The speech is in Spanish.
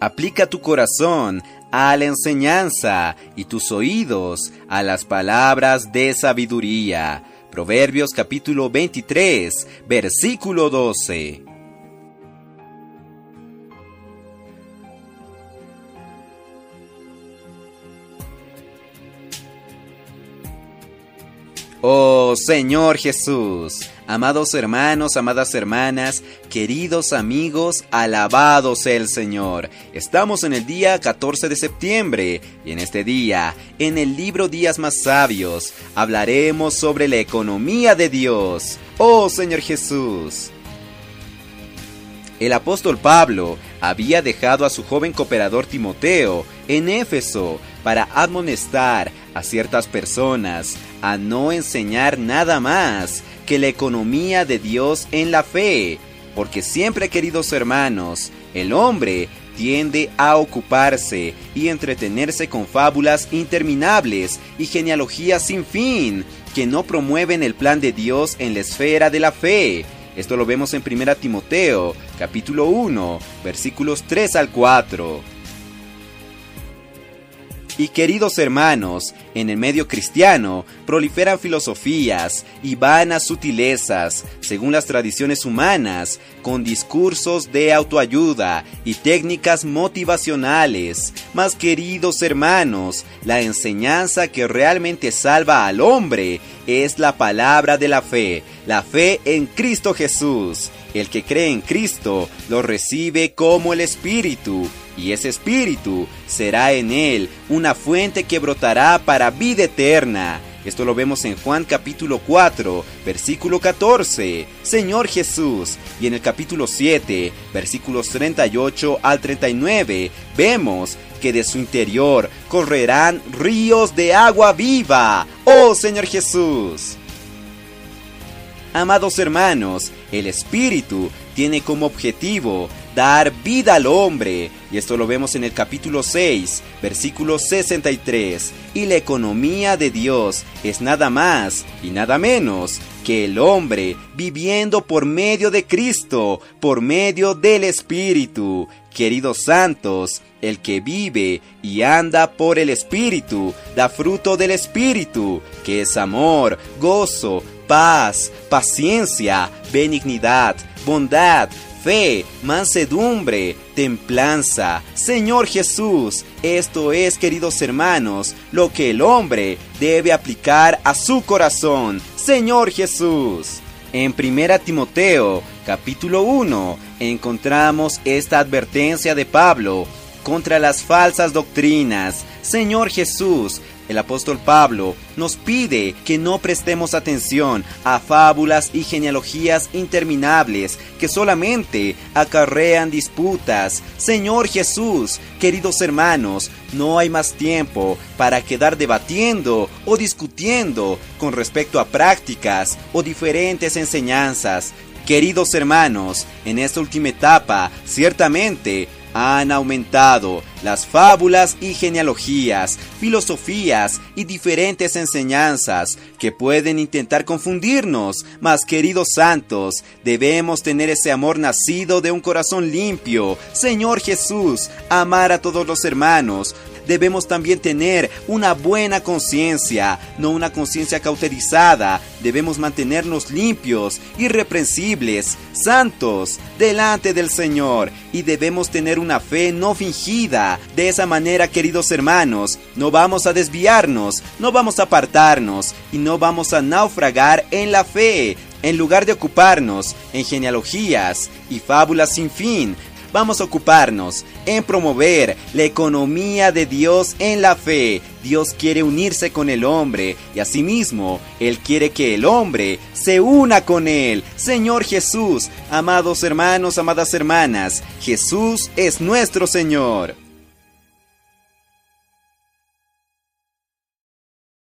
Aplica tu corazón a la enseñanza y tus oídos a las palabras de sabiduría. Proverbios capítulo 23, versículo 12. Oh Señor Jesús, amados hermanos, amadas hermanas, queridos amigos, alabado sea el Señor. Estamos en el día 14 de septiembre y en este día, en el libro Días más Sabios, hablaremos sobre la economía de Dios. Oh Señor Jesús. El apóstol Pablo había dejado a su joven cooperador Timoteo en Éfeso para admonestar a ciertas personas a no enseñar nada más que la economía de Dios en la fe, porque siempre, queridos hermanos, el hombre tiende a ocuparse y entretenerse con fábulas interminables y genealogías sin fin, que no promueven el plan de Dios en la esfera de la fe. Esto lo vemos en 1 Timoteo, capítulo 1, versículos 3 al 4. Y queridos hermanos, en el medio cristiano proliferan filosofías y vanas sutilezas, según las tradiciones humanas, con discursos de autoayuda y técnicas motivacionales. Mas queridos hermanos, la enseñanza que realmente salva al hombre es la palabra de la fe, la fe en Cristo Jesús. El que cree en Cristo lo recibe como el Espíritu y ese espíritu será en él una fuente que brotará para vida eterna. Esto lo vemos en Juan capítulo 4, versículo 14, Señor Jesús. Y en el capítulo 7, versículos 38 al 39, vemos que de su interior correrán ríos de agua viva. Oh Señor Jesús. Amados hermanos, el Espíritu tiene como objetivo dar vida al hombre, y esto lo vemos en el capítulo 6, versículo 63, y la economía de Dios es nada más y nada menos que el hombre viviendo por medio de Cristo, por medio del Espíritu. Queridos santos, el que vive y anda por el Espíritu da fruto del Espíritu, que es amor, gozo, paz, paciencia, benignidad, bondad, fe, mansedumbre, templanza. Señor Jesús, esto es, queridos hermanos, lo que el hombre debe aplicar a su corazón. Señor Jesús. En 1 Timoteo, capítulo 1, encontramos esta advertencia de Pablo contra las falsas doctrinas. Señor Jesús, el apóstol Pablo nos pide que no prestemos atención a fábulas y genealogías interminables que solamente acarrean disputas. Señor Jesús, queridos hermanos, no hay más tiempo para quedar debatiendo o discutiendo con respecto a prácticas o diferentes enseñanzas. Queridos hermanos, en esta última etapa, ciertamente han aumentado las fábulas y genealogías, filosofías y diferentes enseñanzas que pueden intentar confundirnos, mas queridos santos, debemos tener ese amor nacido de un corazón limpio. Señor Jesús, amar a todos los hermanos, debemos también tener una buena conciencia, no una conciencia cauterizada. Debemos mantenernos limpios, irreprensibles, santos, delante del Señor. Y debemos tener una fe no fingida. De esa manera, queridos hermanos, no vamos a desviarnos, no vamos a apartarnos y no vamos a naufragar en la fe. En lugar de ocuparnos en genealogías y fábulas sin fin, vamos a ocuparnos en promover la economía de Dios en la fe. Dios quiere unirse con el hombre y asimismo Él quiere que el hombre se una con Él. Señor Jesús, amados hermanos, amadas hermanas, Jesús es nuestro Señor.